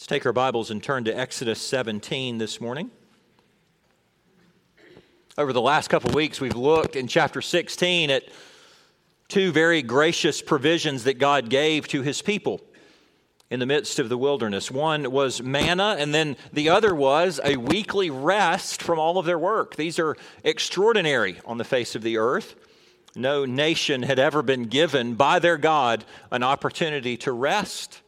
Let's take our Bibles and turn to Exodus 17 this morning. Over the last couple weeks, we've looked in chapter 16 at two very gracious provisions that God gave to his people in the midst of the wilderness. One was manna, and then the other was a weekly rest from all of their work. These are extraordinary on the face of the earth. No nation had ever been given by their God an opportunity to rest.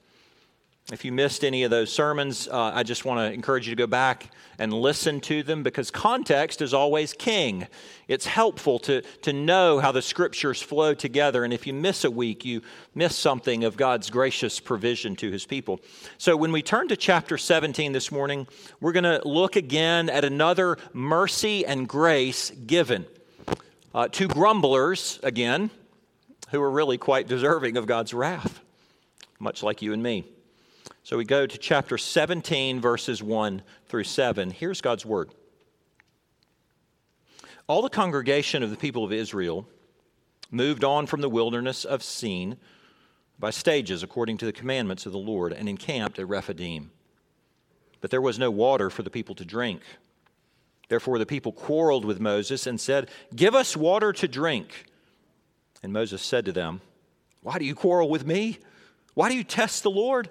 If you missed any of those sermons, uh, I just want to encourage you to go back and listen to them because context is always king. It's helpful to, to know how the scriptures flow together. And if you miss a week, you miss something of God's gracious provision to his people. So when we turn to chapter 17 this morning, we're going to look again at another mercy and grace given uh, to grumblers, again, who are really quite deserving of God's wrath, much like you and me. So we go to chapter 17, verses 1 through 7. Here's God's word. All the congregation of the people of Israel moved on from the wilderness of Sin by stages according to the commandments of the Lord and encamped at Rephidim. But there was no water for the people to drink. Therefore the people quarreled with Moses and said, Give us water to drink. And Moses said to them, Why do you quarrel with me? Why do you test the Lord?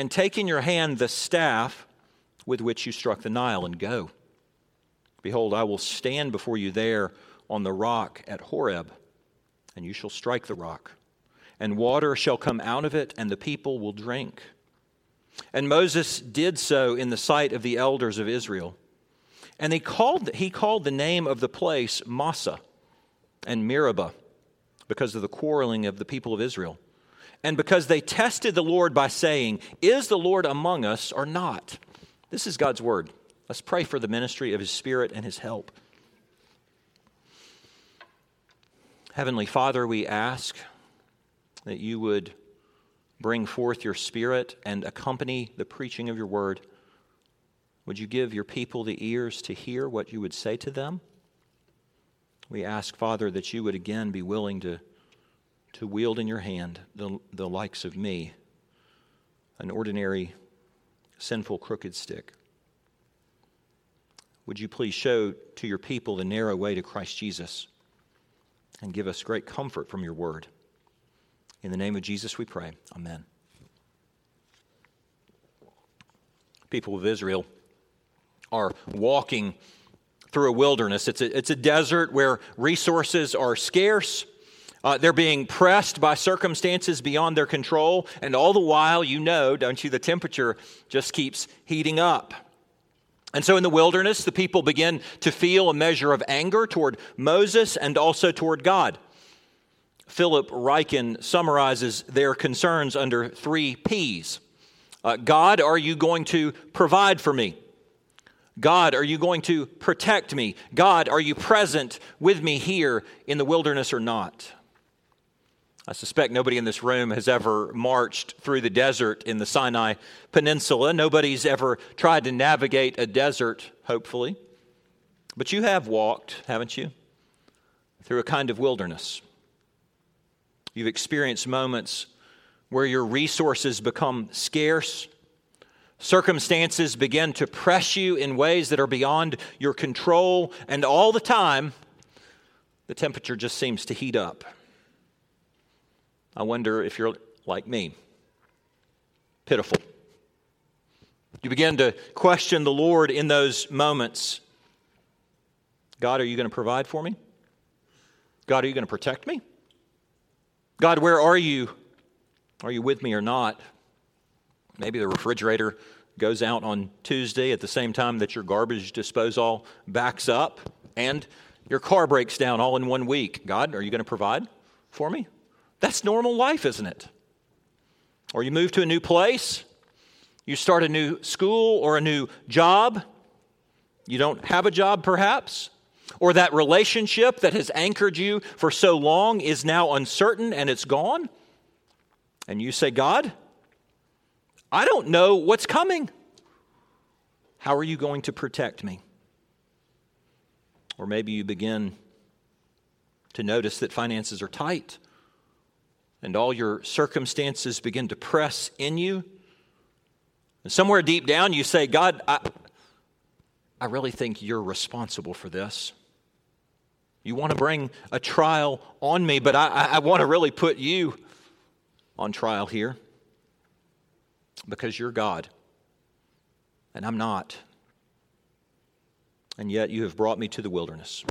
and take in your hand the staff with which you struck the Nile, and go. Behold, I will stand before you there on the rock at Horeb, and you shall strike the rock, and water shall come out of it, and the people will drink. And Moses did so in the sight of the elders of Israel. And he called, he called the name of the place Massah and Meribah because of the quarreling of the people of Israel and because they tested the Lord by saying, Is the Lord among us or not? This is God's word. Let's pray for the ministry of His Spirit and His help. Heavenly Father, we ask that you would bring forth your Spirit and accompany the preaching of your word. Would you give your people the ears to hear what you would say to them? We ask, Father, that you would again be willing to to wield in your hand the, the likes of me, an ordinary, sinful, crooked stick. Would you please show to your people the narrow way to Christ Jesus and give us great comfort from your word? In the name of Jesus we pray. Amen. People of Israel are walking through a wilderness. It's a, it's a desert where resources are scarce uh, they're being pressed by circumstances beyond their control, and all the while, you know, don't you, the temperature just keeps heating up. And so in the wilderness, the people begin to feel a measure of anger toward Moses and also toward God. Philip Ryken summarizes their concerns under three P's uh, God, are you going to provide for me? God, are you going to protect me? God, are you present with me here in the wilderness or not? I suspect nobody in this room has ever marched through the desert in the Sinai Peninsula. Nobody's ever tried to navigate a desert, hopefully. But you have walked, haven't you? Through a kind of wilderness. You've experienced moments where your resources become scarce. Circumstances begin to press you in ways that are beyond your control, and all the time, the temperature just seems to heat up. I wonder if you're like me pitiful. You begin to question the Lord in those moments. God, are you going to provide for me? God, are you going to protect me? God, where are you? Are you with me or not? Maybe the refrigerator goes out on Tuesday at the same time that your garbage disposal backs up and your car breaks down all in one week. God, are you going to provide for me? That's normal life, isn't it? Or you move to a new place, You start a new school or a new job. You don't have a job, perhaps. Or that relationship that has anchored you for so long is now uncertain and it's gone. And you say, God, I don't know what's coming. How are you going to protect me? Or maybe you begin to notice that finances are tight and all your circumstances begin to press in you. And somewhere deep down, you say, God, I, I really think you're responsible for this. You want to bring a trial on me, but I, I want to really put you on trial here because you're God and I'm not. And yet you have brought me to the wilderness.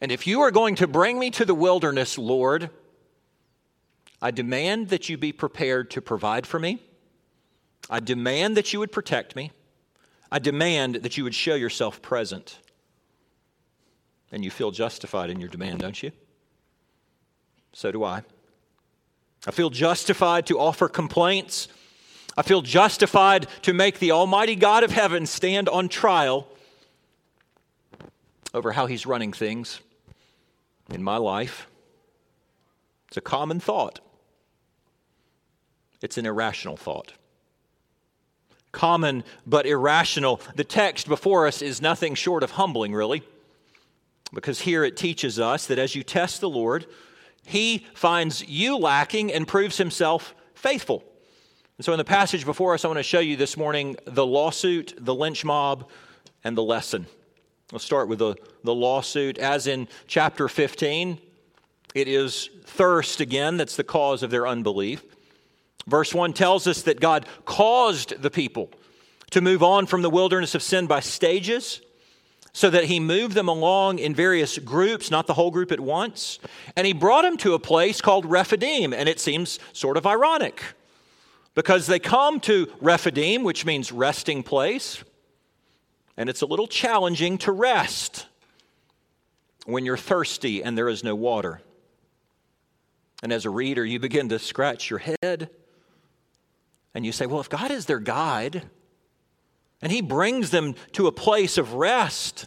And if you are going to bring me to the wilderness, Lord, I demand that you be prepared to provide for me. I demand that you would protect me. I demand that you would show yourself present. And you feel justified in your demand, don't you? So do I. I feel justified to offer complaints. I feel justified to make the Almighty God of heaven stand on trial over how He's running things in my life. It's a common thought, it's an irrational thought. Common but irrational. The text before us is nothing short of humbling, really, because here it teaches us that as you test the Lord, He finds you lacking and proves Himself faithful. And so, in the passage before us, I want to show you this morning the lawsuit, the lynch mob, and the lesson. Let's start with the, the lawsuit. As in chapter 15, it is thirst again that's the cause of their unbelief. Verse 1 tells us that God caused the people to move on from the wilderness of sin by stages so that he moved them along in various groups, not the whole group at once. And he brought them to a place called Rephidim. And it seems sort of ironic because they come to Rephidim, which means resting place. And it's a little challenging to rest when you're thirsty and there is no water. And as a reader, you begin to scratch your head and you say, well, if God is their guide and He brings them to a place of rest,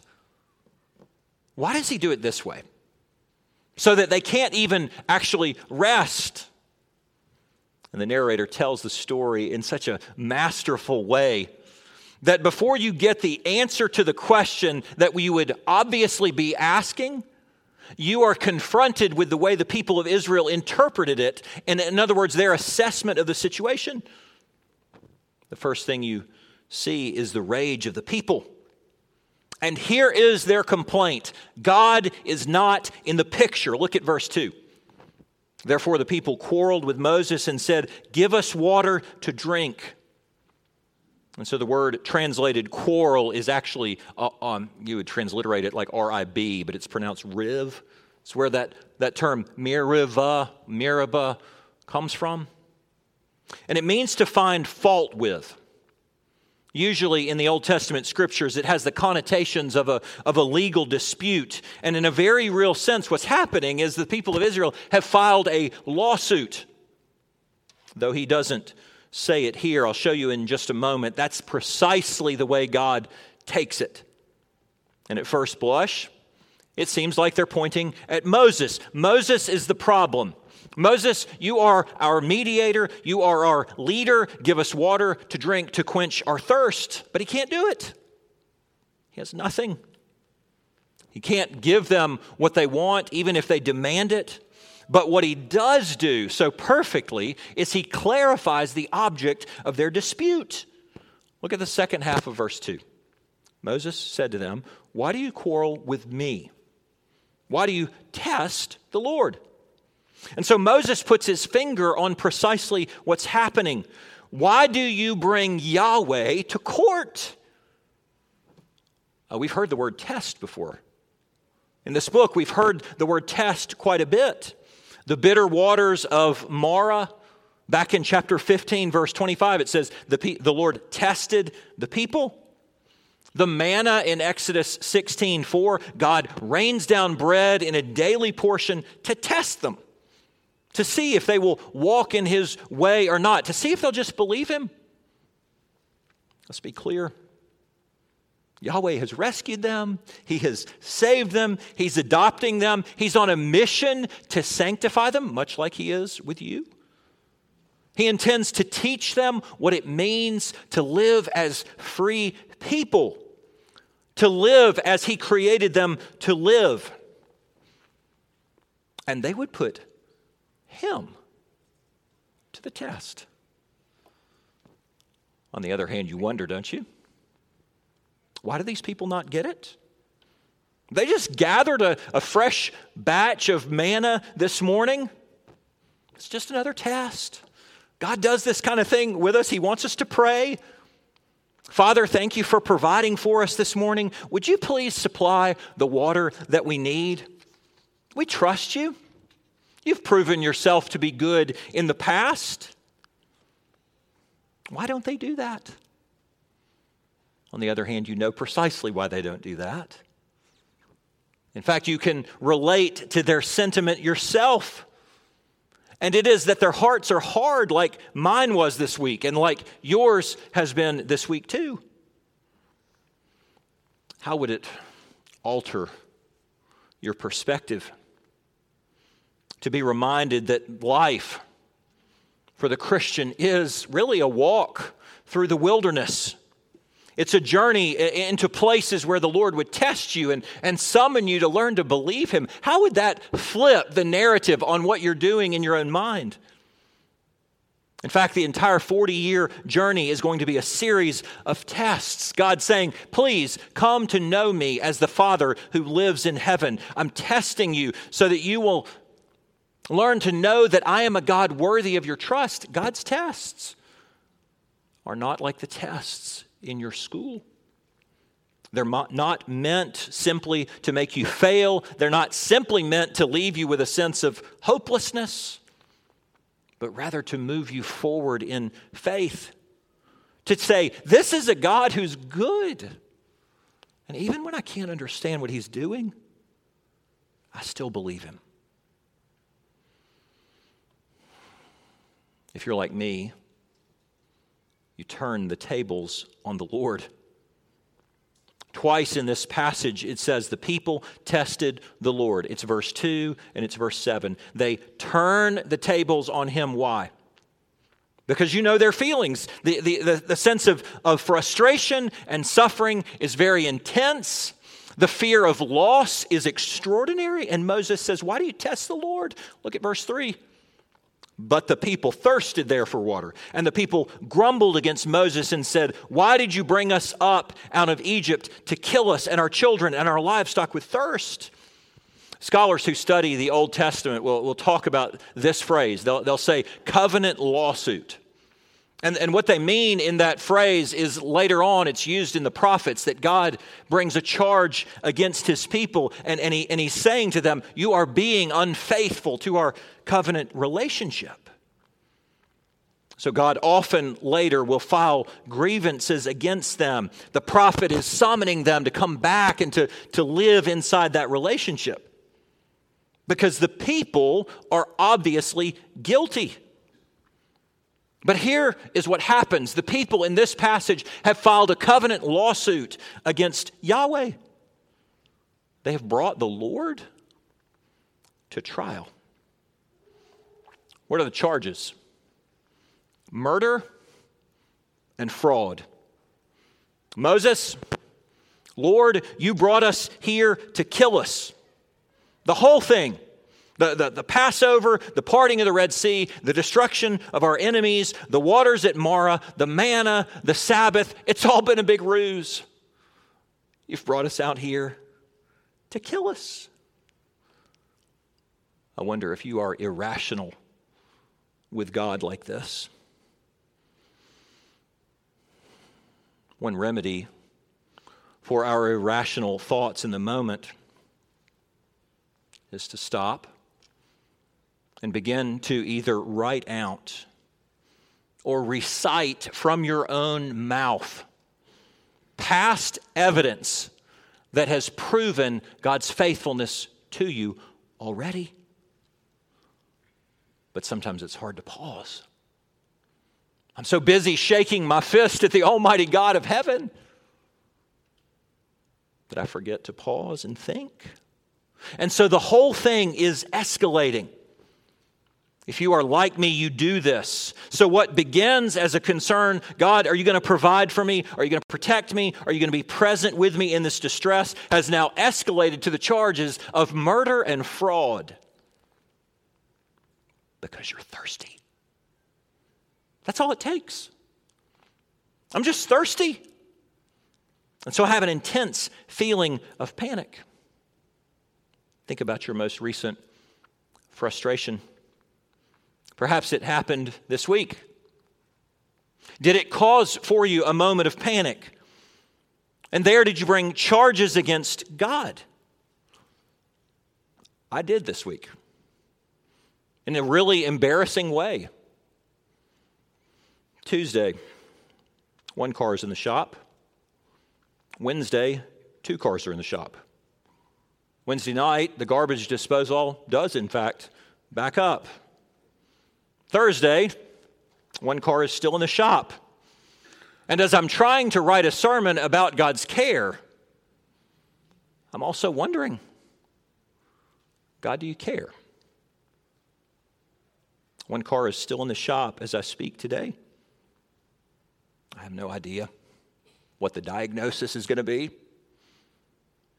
why does He do it this way? So that they can't even actually rest. And the narrator tells the story in such a masterful way that before you get the answer to the question that we would obviously be asking, you are confronted with the way the people of Israel interpreted it, and in other words, their assessment of the situation the first thing you see is the rage of the people. And here is their complaint God is not in the picture. Look at verse 2. Therefore, the people quarreled with Moses and said, Give us water to drink. And so the word translated quarrel is actually, uh, um, you would transliterate it like R I B, but it's pronounced riv. It's where that, that term miriva, miraba comes from. And it means to find fault with. Usually in the Old Testament scriptures, it has the connotations of a, of a legal dispute. And in a very real sense, what's happening is the people of Israel have filed a lawsuit. Though he doesn't say it here, I'll show you in just a moment. That's precisely the way God takes it. And at first blush, it seems like they're pointing at Moses. Moses is the problem. Moses, you are our mediator, you are our leader. Give us water to drink to quench our thirst. But he can't do it. He has nothing. He can't give them what they want, even if they demand it. But what he does do so perfectly is he clarifies the object of their dispute. Look at the second half of verse 2. Moses said to them, Why do you quarrel with me? Why do you test the Lord? And so Moses puts his finger on precisely what's happening. Why do you bring Yahweh to court? Uh, we've heard the word test before. In this book, we've heard the word test quite a bit. The bitter waters of Marah, back in chapter 15, verse 25, it says, The, the Lord tested the people. The manna in Exodus 16, 4, God rains down bread in a daily portion to test them to see if they will walk in his way or not, to see if they'll just believe him. Let's be clear. Yahweh has rescued them. He has saved them. He's adopting them. He's on a mission to sanctify them, much like He is with you. He intends to teach them what it means to live as free people, to live as He created them to live. And they would put Him to the test. On the other hand, you wonder, don't you? Why do these people not get it? They just gathered a, a fresh batch of manna this morning. It's just another test. God does this kind of thing with us. He wants us to pray. Father, thank you for providing for us this morning. Would you please supply the water that we need? We trust you. You've proven yourself to be good in the past. Why don't they do that? On the other hand, you know precisely why they don't do that. In fact, you can relate to their sentiment yourself. And it is that their hearts are hard, like mine was this week, and like yours has been this week too. How would it alter your perspective to be reminded that life for the Christian is really a walk through the wilderness? It's a journey into places where the Lord would test you and, and summon you to learn to believe Him. How would that flip the narrative on what you're doing in your own mind? In fact, the entire 40 year journey is going to be a series of tests. God saying, Please come to know me as the Father who lives in heaven. I'm testing you so that you will learn to know that I am a God worthy of your trust. God's tests are not like the tests in your school. They're not meant simply to make you fail. They're not simply meant to leave you with a sense of hopelessness, but rather to move you forward in faith. To say, This is a God who's good. And even when I can't understand what He's doing, I still believe Him. If you're like me, you turn the tables on the Lord. Twice in this passage, it says the people tested the Lord. It's verse 2 and it's verse 7. They turn the tables on him. Why? Because you know their feelings. The, the, the, the sense of, of frustration and suffering is very intense. The fear of loss is extraordinary. And Moses says, Why do you test the Lord? Look at verse 3. But the people thirsted there for water. And the people grumbled against Moses and said, Why did you bring us up out of Egypt to kill us and our children and our livestock with thirst? Scholars who study the Old Testament will, will talk about this phrase. They'll, they'll say covenant lawsuit. And, and what they mean in that phrase is later on it's used in the prophets that God brings a charge against his people, and, and, he, and he's saying to them, You are being unfaithful to our covenant relationship. So God often later will file grievances against them. The prophet is summoning them to come back and to, to live inside that relationship because the people are obviously guilty. But here is what happens the people in this passage have filed a covenant lawsuit against Yahweh. They have brought the Lord to trial. What are the charges? Murder and fraud. Moses, Lord, you brought us here to kill us. The whole thing. The, the, the, Passover, the parting of the Red Sea, the destruction of our enemies, the waters at Marah, the manna, the Sabbath, it's all been a big ruse. You've brought us out here to kill us. I wonder if you are irrational with God like this. One remedy for our irrational thoughts in the moment is to stop and begin to either write out or recite from your own mouth past evidence that has proven God's faithfulness to you already. But sometimes it's hard to pause. I'm so busy shaking my fist at the Almighty God of heaven that I forget to pause and think. And so the whole thing is escalating. If you are like me, you do this. So, what begins as a concern God, are you going to provide for me? Are you going to protect me? Are you going to be present with me in this distress? has now escalated to the charges of murder and fraud because you're thirsty. That's all it takes. I'm just thirsty. And so I have an intense feeling of panic. Think about your most recent frustration. Perhaps it happened this week. Did it cause for you a moment of panic? And there, did you bring charges against God? I did this week in a really embarrassing way. Tuesday, one car is in the shop. Wednesday, two cars are in the shop. Wednesday night, the garbage disposal does, in fact, back up. Thursday, one car is still in the shop. And as I'm trying to write a sermon about God's care, I'm also wondering God, do you care? One car is still in the shop as I speak today. I have no idea what the diagnosis is going to be.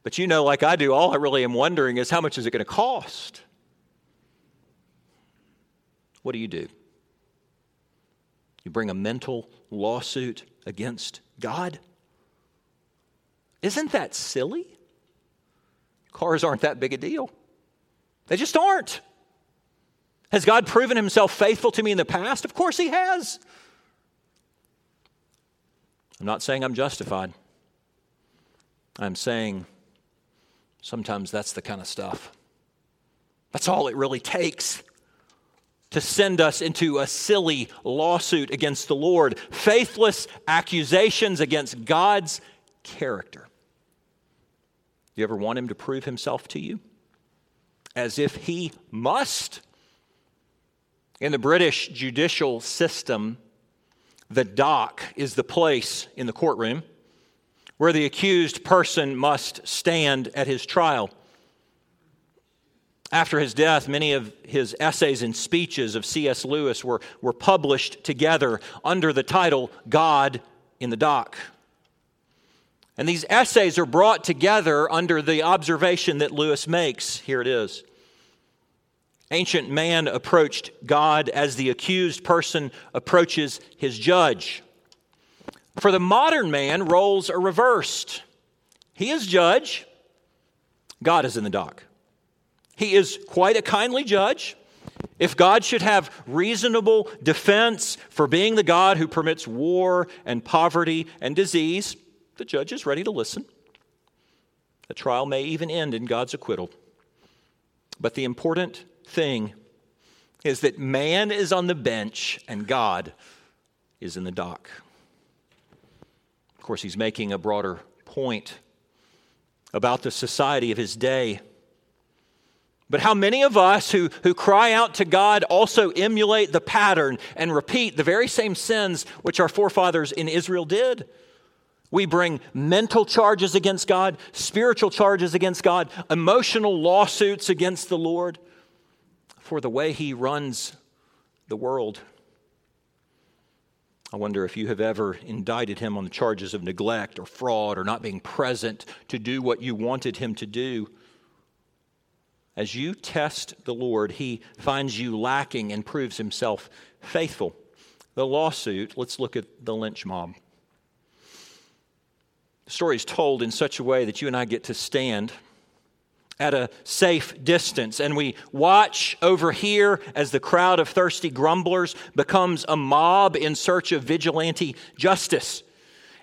But you know, like I do, all I really am wondering is how much is it going to cost? What do you do? You bring a mental lawsuit against God? Isn't that silly? Cars aren't that big a deal. They just aren't. Has God proven himself faithful to me in the past? Of course he has. I'm not saying I'm justified. I'm saying sometimes that's the kind of stuff. That's all it really takes to send us into a silly lawsuit against the Lord, faithless accusations against God's character. Do you ever want him to prove himself to you? As if he must? In the British judicial system, the dock is the place in the courtroom where the accused person must stand at his trial. After his death, many of his essays and speeches of C.S. Lewis were, were published together under the title God in the Dock. And these essays are brought together under the observation that Lewis makes. Here it is. Ancient man approached God as the accused person approaches his judge. For the modern man, roles are reversed. He is judge, God is in the dock. He is quite a kindly judge. If God should have reasonable defense for being the God who permits war and poverty and disease, the judge is ready to listen. The trial may even end in God's acquittal. But the important thing is that man is on the bench and God is in the dock. Of course, he's making a broader point about the society of his day. But how many of us who, who cry out to God also emulate the pattern and repeat the very same sins which our forefathers in Israel did? We bring mental charges against God, spiritual charges against God, emotional lawsuits against the Lord for the way he runs the world. I wonder if you have ever indicted him on the charges of neglect or fraud or not being present to do what you wanted him to do. As you test the Lord, he finds you lacking and proves himself faithful. The lawsuit, let's look at the lynch mob. The story is told in such a way that you and I get to stand at a safe distance. And we watch over here as the crowd of thirsty grumblers becomes a mob in search of vigilante justice.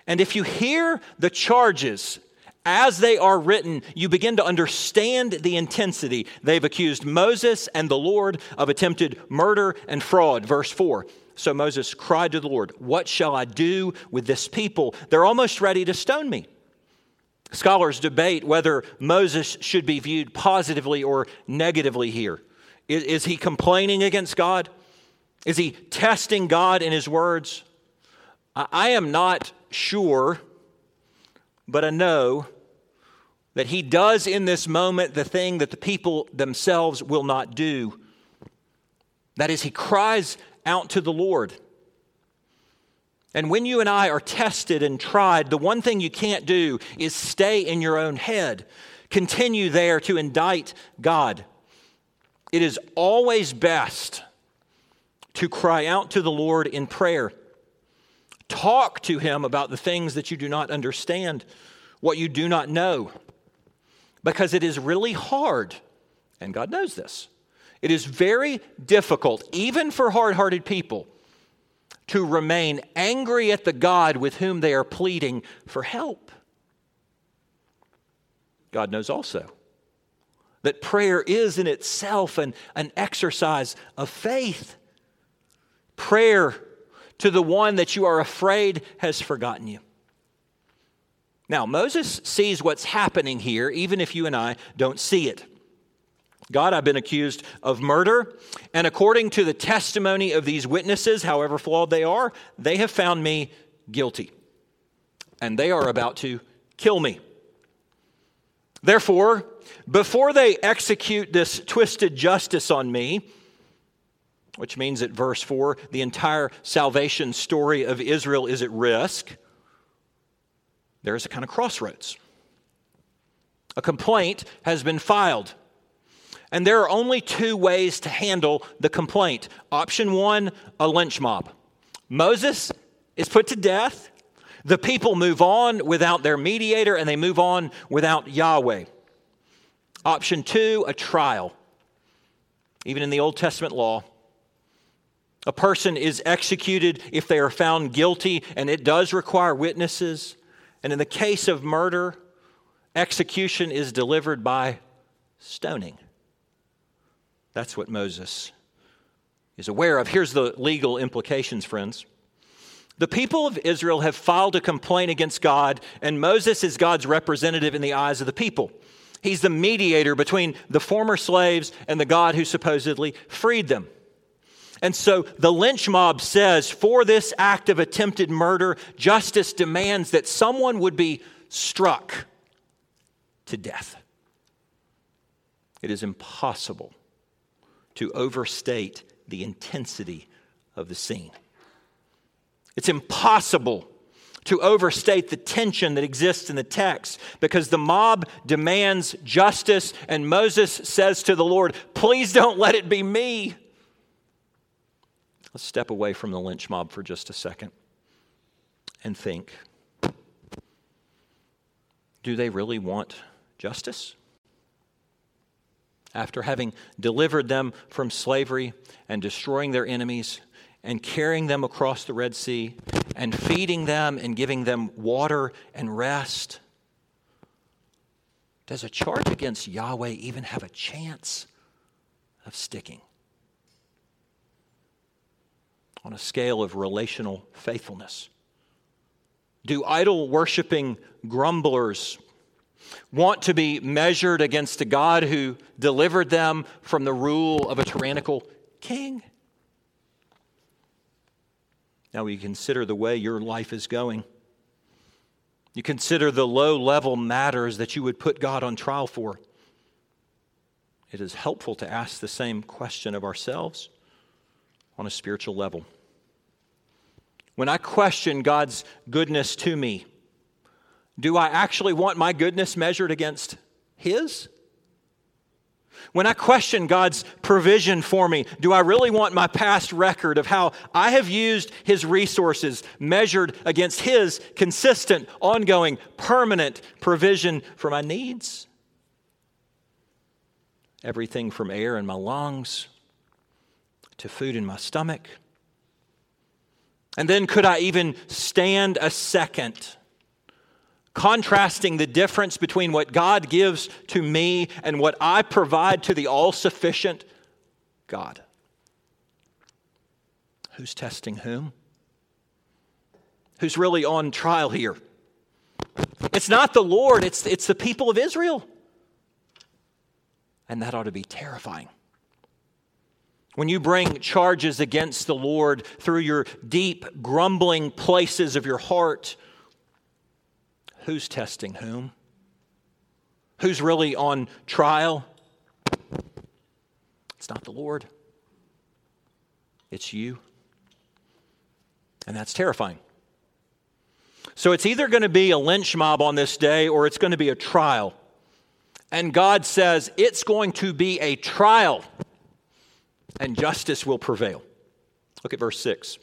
And if you hear the charges as they are written, you begin to understand the intensity. They've accused Moses and the Lord of attempted murder and fraud. Verse 4. So Moses cried to the Lord, What shall I do with this people? They're almost ready to stone me. Scholars debate whether Moses should be viewed positively or negatively here. Is, is, he complaining against God? Is he testing God in his words? I am not sure, but I know that he does in this moment the thing that the people themselves will not do. That is, he cries out to the Lord. And when you and I are tested and tried, the one thing you can't do is stay in your own head. Continue there to indict God. It is always best to cry out to the Lord in prayer. Talk to Him about the things that you do not understand, what you do not know, because it is really hard, and God knows this. It is very difficult, even for hard hearted people, to remain angry at the God with whom they are pleading for help. God knows also that prayer is in itself an, an exercise of faith. Prayer to the one that you are afraid has forgotten you. Now, Moses sees what's happening here, even if you and I don't see it. God, I've been accused of murder, and according to the testimony of these witnesses, however flawed they are, they have found me guilty. And they are about to kill me. Therefore, before they execute this twisted justice on me, which means at verse 4, the entire salvation story of Israel is at risk, there's a kind of crossroads. A complaint has been filed. And there are only two ways to handle the complaint. Option one, a lynch mob. Moses is put to death. The people move on without their mediator and they move on without Yahweh. Option two, a trial. Even in the Old Testament law, a person is executed if they are found guilty, and it does require witnesses. And in the case of murder, execution is delivered by stoning. That's what Moses is aware of. Here's the legal implications, friends. The people of Israel have filed a complaint against God, and Moses is God's representative in the eyes of the people. He's the mediator between the former slaves and the God who supposedly freed them. And so the lynch mob says for this act of attempted murder, justice demands that someone would be struck to death. It is impossible to overstate the intensity of the scene. It's impossible to overstate the tension that exists in the text because the mob demands justice, and Moses says to the Lord, Please don't let it be me. Let's step away from the lynch mob for just a second and think do they really want justice? after having delivered them from slavery and destroying their enemies and carrying them across the Red Sea and feeding them and giving them water and rest, does a charge against Yahweh even have a chance of sticking? On a scale of relational faithfulness. Do idol worshiping grumblers want to be measured against a God who delivered them from the rule of a tyrannical king. Now, you consider the way your life is going. You consider the low level matters that you would put God on trial for. It is helpful to ask the same question of ourselves on a spiritual level. When I question God's goodness to me, do I actually want my goodness measured against His? When I question God's provision for me, do I really want my past record of how I have used His resources measured against His consistent, ongoing, permanent provision for my needs? Everything from air in my lungs to food in my stomach. And then could I even stand a second? contrasting the difference between what God gives to me and what I provide to the all sufficient God. Who's testing whom? Who's really on trial here? It's not the Lord, it's, it's the people of Israel. And that ought to be terrifying. When you bring charges against the Lord through your deep, grumbling places of your heart, who's testing whom? Who's really on trial? It's not the Lord, it's you. And that's terrifying. So it's either going to be a lynch mob on this day or it's going to be a trial. And God says it's going to be a trial and justice will prevail. Look at verse 6.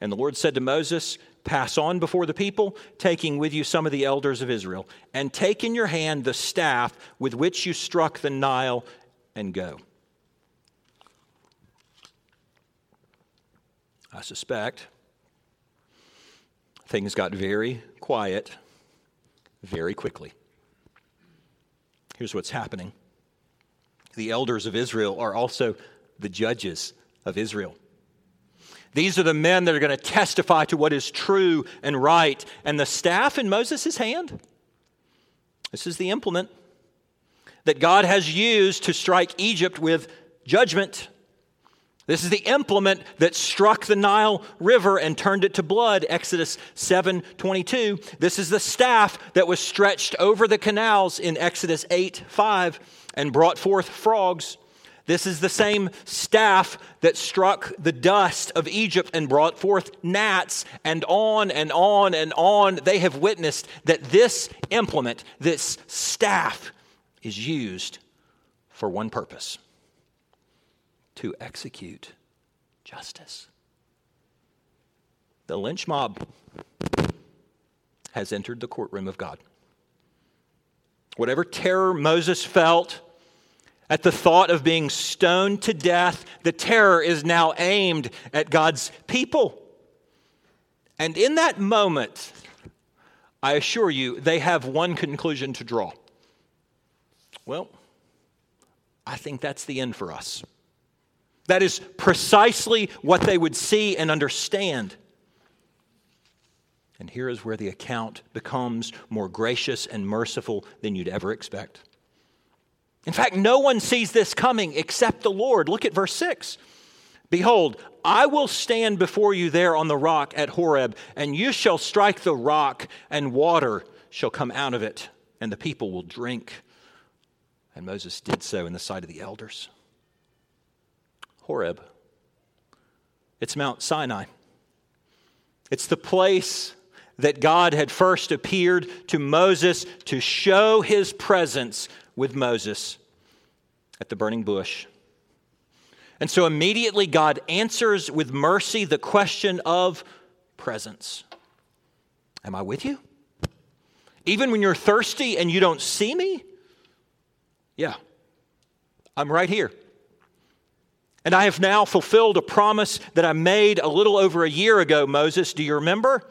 And the Lord said to Moses, Pass on before the people, taking with you some of the elders of Israel, and take in your hand the staff with which you struck the Nile, and go. I suspect things got very quiet very quickly. Here's what's happening the elders of Israel are also the judges of Israel. These are the men that are going to testify to what is true and right. And the staff in Moses' hand, this is the implement that God has used to strike Egypt with judgment. This is the implement that struck the Nile River and turned it to blood, Exodus 7:22. This is the staff that was stretched over the canals in Exodus 8:5 and brought forth frogs. This is the same staff that struck the dust of Egypt and brought forth gnats, and on and on and on. They have witnessed that this implement, this staff, is used for one purpose to execute justice. The lynch mob has entered the courtroom of God. Whatever terror Moses felt, at the thought of being stoned to death, the terror is now aimed at God's people. And in that moment, I assure you, they have one conclusion to draw. Well, I think that's the end for us. That is precisely what they would see and understand. And here is where the account becomes more gracious and merciful than you'd ever expect. In fact, no one sees this coming except the Lord. Look at verse 6. Behold, I will stand before you there on the rock at Horeb, and you shall strike the rock, and water shall come out of it, and the people will drink. And Moses did so in the sight of the elders. Horeb. It's Mount Sinai. It's the place that God had first appeared to Moses to show his presence with Moses at the burning bush. And so immediately God answers with mercy the question of presence Am I with you? Even when you're thirsty and you don't see me? Yeah, I'm right here. And I have now fulfilled a promise that I made a little over a year ago, Moses. Do you remember?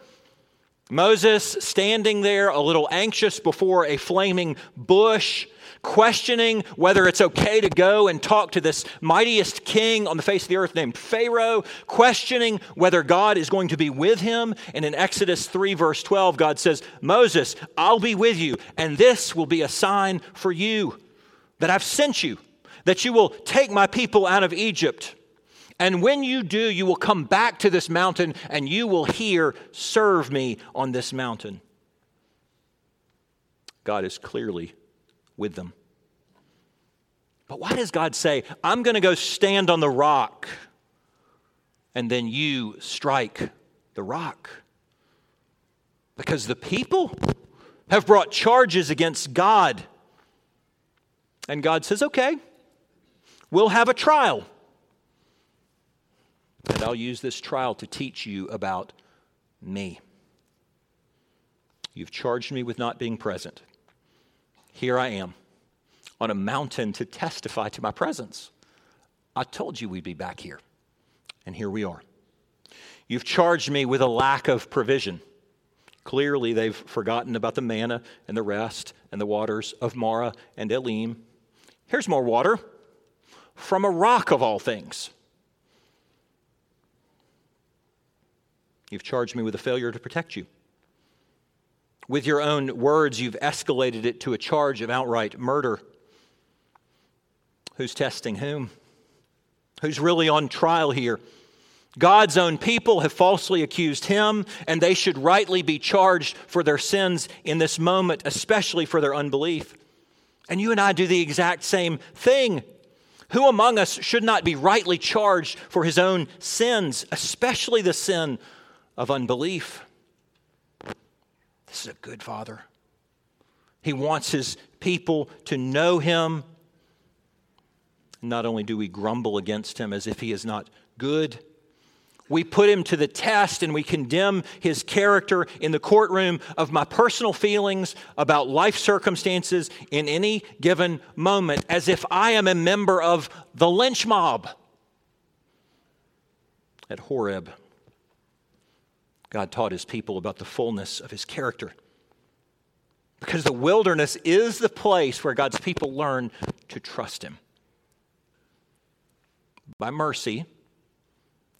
Moses standing there, a little anxious before a flaming bush, questioning whether it's okay to go and talk to this mightiest king on the face of the earth named Pharaoh, questioning whether God is going to be with him. And in Exodus 3, verse 12, God says, Moses, I'll be with you, and this will be a sign for you that I've sent you, that you will take my people out of Egypt. And when you do, you will come back to this mountain and you will hear, Serve me on this mountain. God is clearly with them. But why does God say, I'm going to go stand on the rock and then you strike the rock? Because the people have brought charges against God. And God says, okay, we'll have a trial. And I'll use this trial to teach you about me. You've charged me with not being present. Here I am on a mountain to testify to my presence. I told you we'd be back here, and here we are. You've charged me with a lack of provision. Clearly, they've forgotten about the manna and the rest and the waters of Marah and Elim. Here's more water from a rock of all things. You've charged me with a failure to protect you. With your own words, you've escalated it to a charge of outright murder. Who's testing whom? who's really on trial here. God's own people have falsely accused him, and they should rightly be charged for their sins in this moment, especially for their unbelief. And you and I do the exact same thing. Who among us should not be rightly charged for his own sins, especially the sin of unbelief? This is a good father. He wants his people to know him. Not only do we grumble against him as if he is not good, we put him to the test and we condemn his character in the courtroom of my personal feelings about life circumstances in any given moment as if I am a member of the lynch mob. At Horeb, God taught his people about the fullness of his character. Because the wilderness is the place where God's people learn to trust him. By mercy,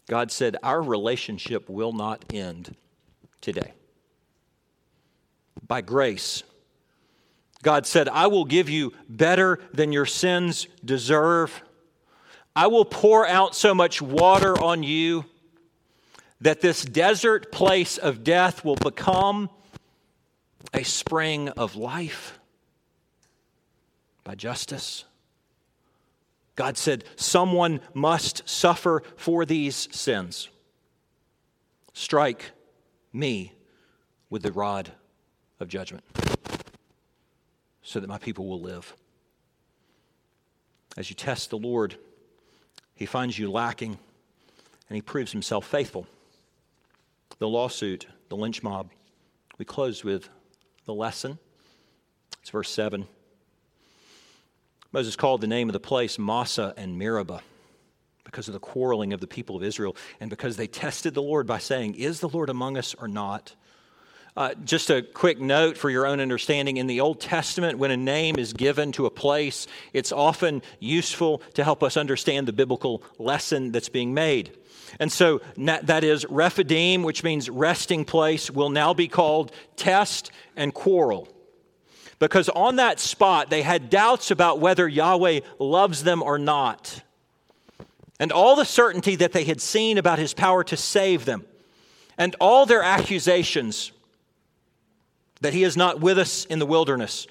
God said, Our relationship will not end today. By grace, God said, I will give you better than your sins deserve. I will pour out so much water on you that this desert place of death will become a spring of life by justice. God said, Someone must suffer for these sins. Strike me with the rod of judgment so that my people will live. As you test the Lord, he finds you lacking and he proves himself faithful. The lawsuit, the lynch mob, we close with the lesson. It's verse 7. Moses called the name of the place Massah and Meribah because of the quarreling of the people of Israel and because they tested the Lord by saying, Is the Lord among us or not? Uh, just a quick note for your own understanding in the Old Testament, when a name is given to a place, it's often useful to help us understand the biblical lesson that's being made. And so that is Rephidim, which means resting place, will now be called test and quarrel because on that spot they had doubts about whether Yahweh loves them or not. And all the certainty that they had seen about his power to save them, and all their accusations that he is not with us in the wilderness,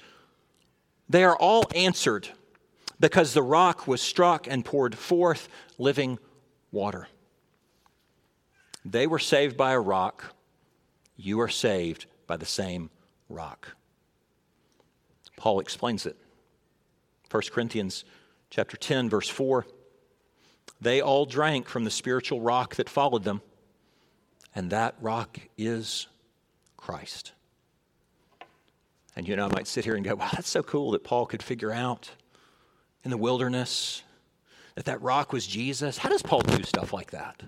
they are all answered because the rock was struck and poured forth living water. They were saved by a rock. You are saved by the same rock. Paul explains it. 1 Corinthians chapter 10 verse 4 They all drank from the spiritual rock that followed them and that rock is Christ. And you know I might sit here and go wow that's so cool that Paul could figure out in the wilderness that that rock was Jesus. How does Paul do stuff like that?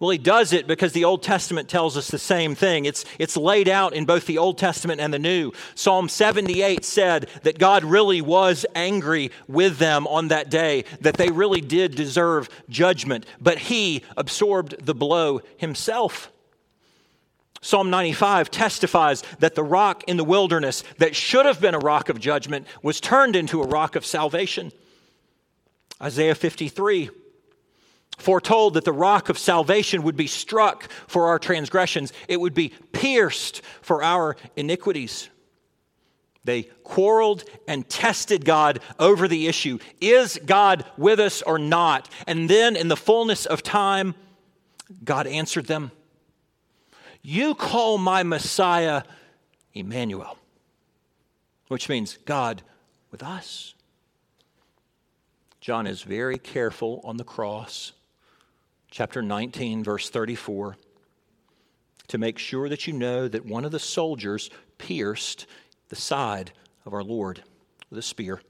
Well, he does it because the Old Testament tells us the same thing. It's, it's laid out in both the Old Testament and the New. Psalm 78 said that God really was angry with them on that day, that they really did deserve judgment, but he absorbed the blow himself. Psalm 95 testifies that the rock in the wilderness that should have been a rock of judgment was turned into a rock of salvation. Isaiah 53 foretold that the rock of salvation would be struck for our transgressions, it would be pierced for our iniquities. They quarreled and tested God over the issue is God with us or not? And then, in the fullness of time, God answered them You call my Messiah Emmanuel, which means God with us. John is very careful on the cross chapter 19, verse 34, to make sure that you know that one of the soldiers pierced the side of our Lord with a spear.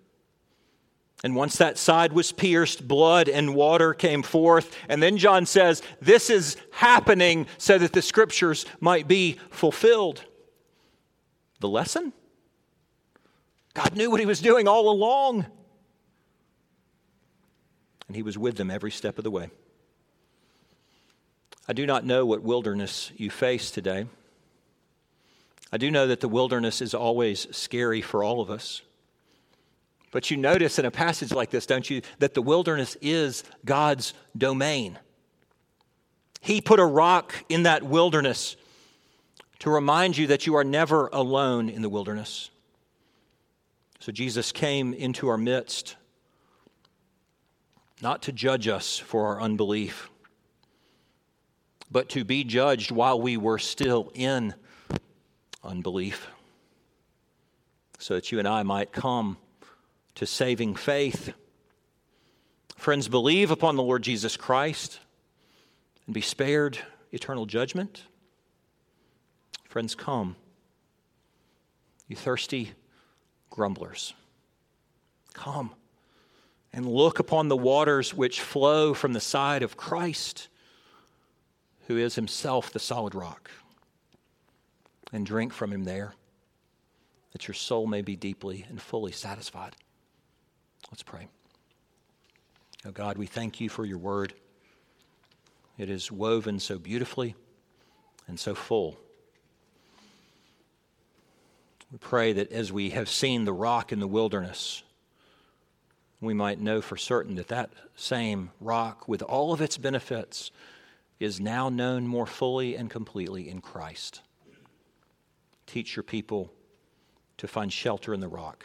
And once that side was pierced, blood and water came forth. And then John says, This is happening so that the scriptures might be fulfilled. The lesson? God knew what he was doing all along. And he was with them every step of the way. I do not know what wilderness you face today. I do know that the wilderness is always scary for all of us. But you notice in a passage like this, don't you, that the wilderness is God's domain. He put a rock in that wilderness to remind you that you are never alone in the wilderness. So Jesus came into our midst not to judge us for our unbelief, but to be judged while we were still in unbelief, so that you and I might come to saving faith. Friends, believe upon the Lord Jesus Christ and be spared eternal judgment. Friends, come. You thirsty grumblers, come and look upon the waters which flow from the side of Christ, who is himself the solid rock, and drink from him there, that your soul may be deeply and fully satisfied. Let's pray. Oh God, we thank you for your word. It is woven so beautifully and so full. We pray that as we have seen the rock in the wilderness, we might know for certain that that same rock, with all of its benefits, is now known more fully and completely in Christ. Teach your people to find shelter in the rock.